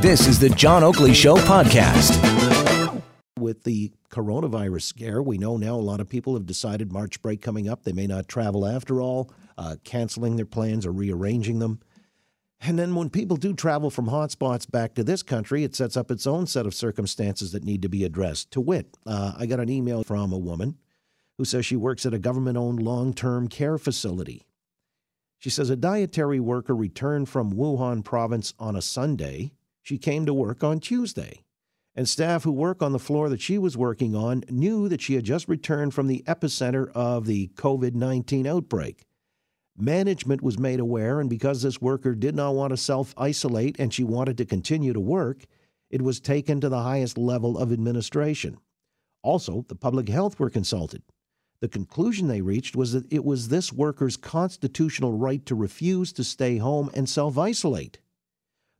This is the John Oakley Show podcast. With the coronavirus scare, we know now a lot of people have decided March break coming up. They may not travel after all, uh, canceling their plans or rearranging them. And then when people do travel from hotspots back to this country, it sets up its own set of circumstances that need to be addressed. To wit, uh, I got an email from a woman who says she works at a government owned long term care facility. She says a dietary worker returned from Wuhan province on a Sunday. She came to work on Tuesday. And staff who work on the floor that she was working on knew that she had just returned from the epicenter of the COVID 19 outbreak. Management was made aware, and because this worker did not want to self isolate and she wanted to continue to work, it was taken to the highest level of administration. Also, the public health were consulted. The conclusion they reached was that it was this worker's constitutional right to refuse to stay home and self isolate.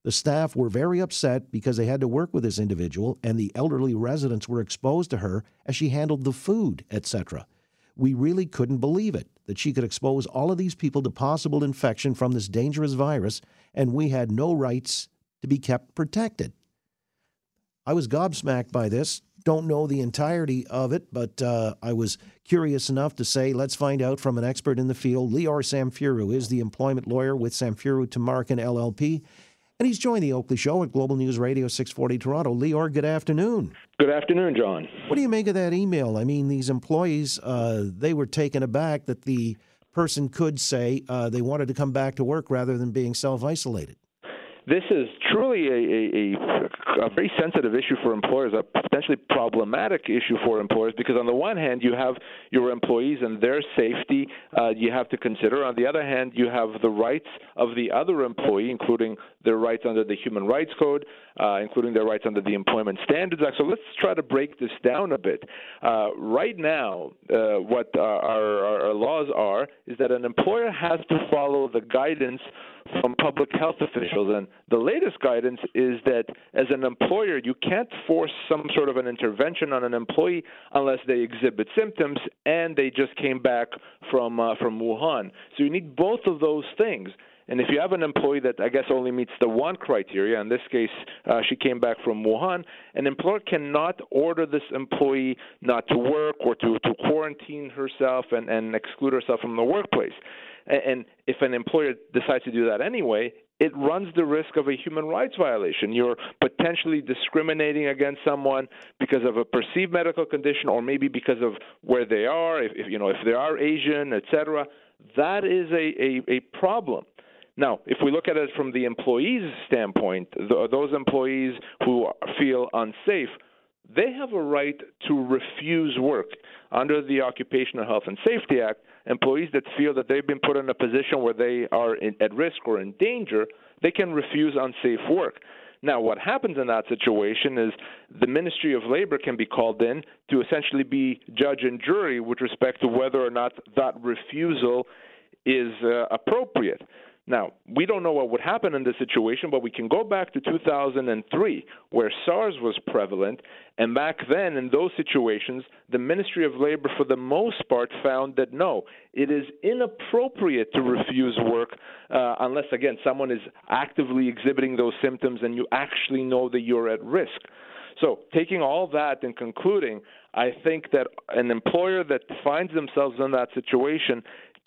The staff were very upset because they had to work with this individual, and the elderly residents were exposed to her as she handled the food, etc. We really couldn't believe it that she could expose all of these people to possible infection from this dangerous virus, and we had no rights to be kept protected. I was gobsmacked by this. Don't know the entirety of it, but uh, I was curious enough to say, let's find out from an expert in the field. Lior Samfiru is the employment lawyer with Samfiru Tumarkin LLP, and he's joined the Oakley Show at Global News Radio 640 Toronto. Lior, good afternoon. Good afternoon, John. What do you make of that email? I mean, these employees, uh, they were taken aback that the person could say uh, they wanted to come back to work rather than being self isolated this is truly a, a, a, very sensitive issue for employers, a potentially problematic issue for employers, because on the one hand, you have your employees and their safety uh, you have to consider. On the other hand, you have the rights of the other employee, including their rights under the Human Rights Code, uh, including their rights under the Employment Standards Act. So let's try to break this down a bit. Uh, right now, uh, what our, our, our laws are is that an employer has to follow the guidance from public health officials. And the latest guidance is that as an employer, you can't force some sort of an intervention on an employee unless they exhibit symptoms and they just came back from uh, from Wuhan. So you need both of those things. And if you have an employee that I guess only meets the one criteria, in this case, uh, she came back from Wuhan, an employer cannot order this employee not to work or to, to quarantine herself and, and exclude herself from the workplace. And if an employer decides to do that anyway, it runs the risk of a human rights violation. You're potentially discriminating against someone because of a perceived medical condition, or maybe because of where they are, if, if you know if they are Asian, etc. That is a, a, a problem. Now, if we look at it from the employee's standpoint, the, those employees who feel unsafe, they have a right to refuse work under the Occupational Health and Safety Act employees that feel that they've been put in a position where they are in, at risk or in danger, they can refuse unsafe work. Now, what happens in that situation is the Ministry of Labor can be called in to essentially be judge and jury with respect to whether or not that refusal is uh, appropriate. Now, we don't know what would happen in this situation, but we can go back to 2003, where SARS was prevalent. And back then, in those situations, the Ministry of Labor, for the most part, found that no, it is inappropriate to refuse work uh, unless, again, someone is actively exhibiting those symptoms and you actually know that you're at risk. So, taking all that and concluding, I think that an employer that finds themselves in that situation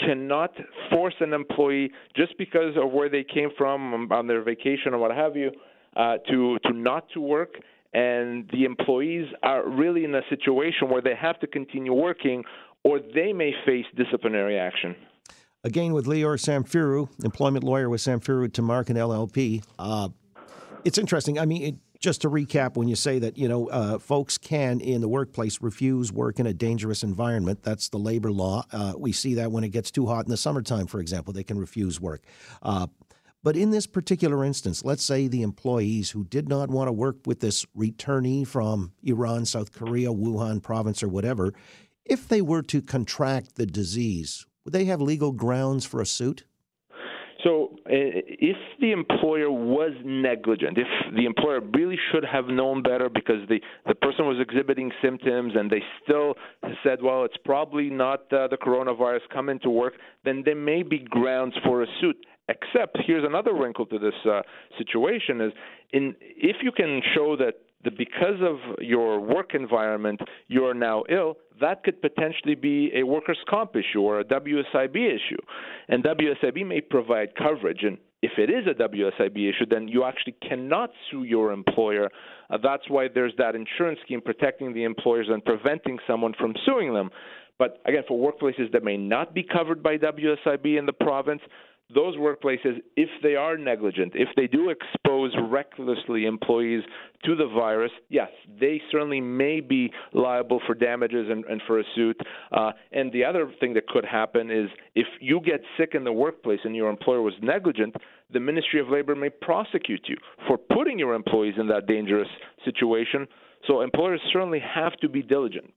cannot force an employee just because of where they came from on their vacation or what have you uh, to to not to work and the employees are really in a situation where they have to continue working or they may face disciplinary action. Again, with Lior Samfiru, employment lawyer with Samfiru Tumarkin LLP. Uh, it's interesting. I mean, it, just to recap, when you say that you know uh, folks can in the workplace refuse work in a dangerous environment, that's the labor law. Uh, we see that when it gets too hot in the summertime, for example, they can refuse work. Uh, but in this particular instance, let's say the employees who did not want to work with this returnee from Iran, South Korea, Wuhan province, or whatever, if they were to contract the disease, would they have legal grounds for a suit? So, uh, if the employer was negligent, if the employer really should have known better because the, the person was exhibiting symptoms and they still said, well, it's probably not uh, the coronavirus, come into work, then there may be grounds for a suit. Except here's another wrinkle to this uh, situation: is in if you can show that that because of your work environment you're now ill, that could potentially be a workers' comp issue or a WSIB issue. And WSIB may provide coverage. And if it is a WSIB issue, then you actually cannot sue your employer. Uh, that's why there's that insurance scheme protecting the employers and preventing someone from suing them. But again, for workplaces that may not be covered by WSIB in the province, those workplaces, if they are negligent, if they do expose recklessly employees to the virus, yes, they certainly may be liable for damages and, and for a suit. Uh, and the other thing that could happen is if you get sick in the workplace and your employer was negligent, the Ministry of Labor may prosecute you for putting your employees in that dangerous situation. So employers certainly have to be diligent.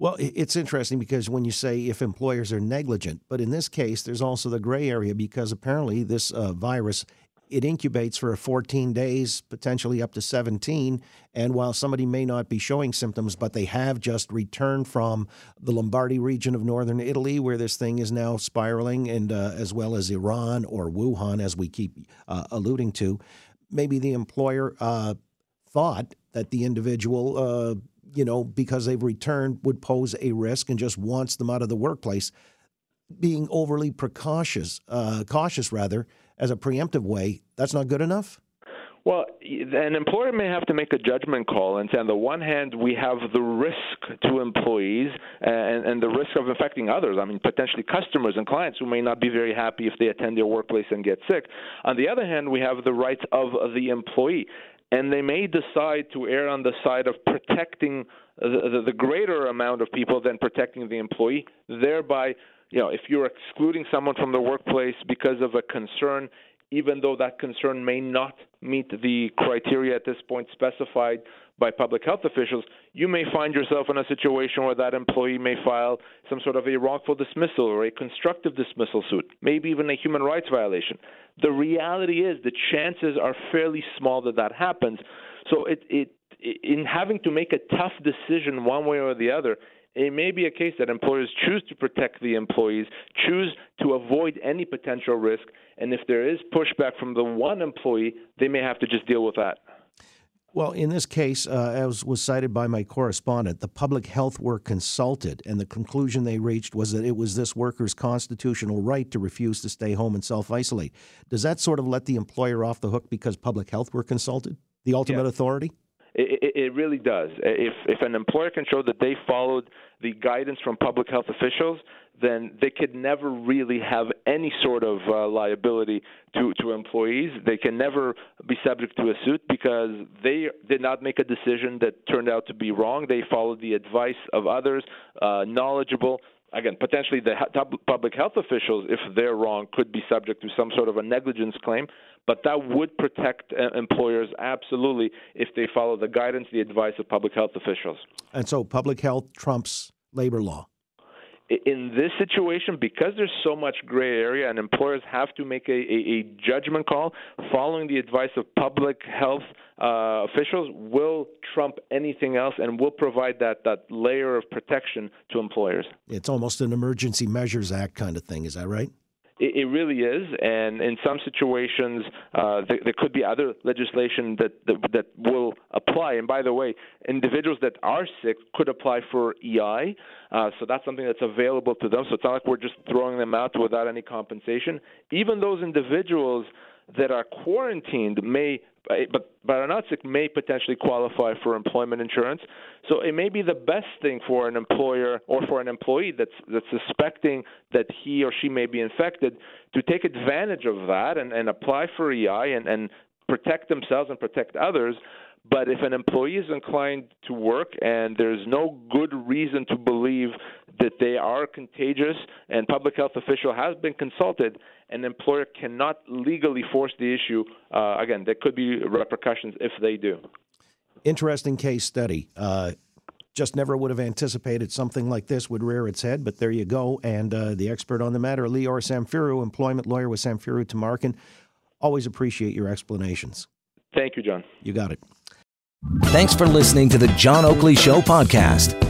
Well, it's interesting because when you say if employers are negligent, but in this case, there's also the gray area because apparently this uh, virus it incubates for 14 days, potentially up to 17. And while somebody may not be showing symptoms, but they have just returned from the Lombardy region of northern Italy, where this thing is now spiraling, and uh, as well as Iran or Wuhan, as we keep uh, alluding to, maybe the employer uh, thought that the individual uh, you know, because they've returned would pose a risk and just wants them out of the workplace. Being overly precautious, uh, cautious rather, as a preemptive way, that's not good enough. Well, an employer may have to make a judgment call and say, on the one hand, we have the risk to employees and, and, the risk of infecting others. I mean, potentially customers and clients who may not be very happy if they attend their workplace and get sick. On the other hand, we have the rights of the employee and they may decide to err on the side of protecting the, the, greater amount of people than protecting the employee, thereby, you know, if you're excluding someone from the workplace because of a concern, even though that concern may not meet the criteria at this point specified by public health officials, you may find yourself in a situation where that employee may file some sort of a wrongful dismissal or a constructive dismissal suit, maybe even a human rights violation. The reality is the chances are fairly small that that happens. So it, it in having to make a tough decision one way or the other, it may be a case that employers choose to protect the employees, choose to avoid any potential risk, and if there is pushback from the one employee, they may have to just deal with that. Well, in this case, uh, as was cited by my correspondent, the public health were consulted, and the conclusion they reached was that it was this worker's constitutional right to refuse to stay home and self isolate. Does that sort of let the employer off the hook because public health were consulted, the ultimate yeah. authority? It, it, really does. If if an employer can show that they followed the guidance from public health officials, then they could never really have any sort of uh, liability to to employees. They can never be subject to a suit because they did not make a decision that turned out to be wrong. They followed the advice of others, uh, knowledgeable again, potentially the public health officials, if they're wrong, could be subject to some sort of a negligence claim. But that would protect uh, employers absolutely if they follow the guidance, the advice of public health officials. And so, public health trumps labor law in this situation, because there's so much gray area and employers have to make a, a, a judgment call following the advice of public health uh, officials will trump anything else and will provide that, that layer of protection to employers. It's almost an Emergency Measures Act kind of thing, is that right? It, it really is, and in some situations, uh, there, there, could be other legislation that, that, that will apply. And by the way, individuals that are sick could apply for EI, uh, so that's something that's available to them. So it's not like we're just throwing them out without any compensation. Even those individuals that are quarantined may eh, but but are not sick may potentially qualify for employment insurance. So it may be the best thing for an employer or for an employee that's that's suspecting that he or she may be infected to take advantage of that and, and apply for EI and, and protect themselves and protect others. But if an employee is inclined to work and there's no good reason to believe that they are contagious and public health official has been consulted, an employer cannot legally force the issue. Uh, again, there could be repercussions if they do. Interesting case study. Uh, just never would have anticipated something like this would rear its head, but there you go. And uh, the expert on the matter, Lior Samfiru, employment lawyer with Samfiru Tumarkin. Always appreciate your explanations. Thank you, John. You got it. Thanks for listening to the John Oakley Show podcast.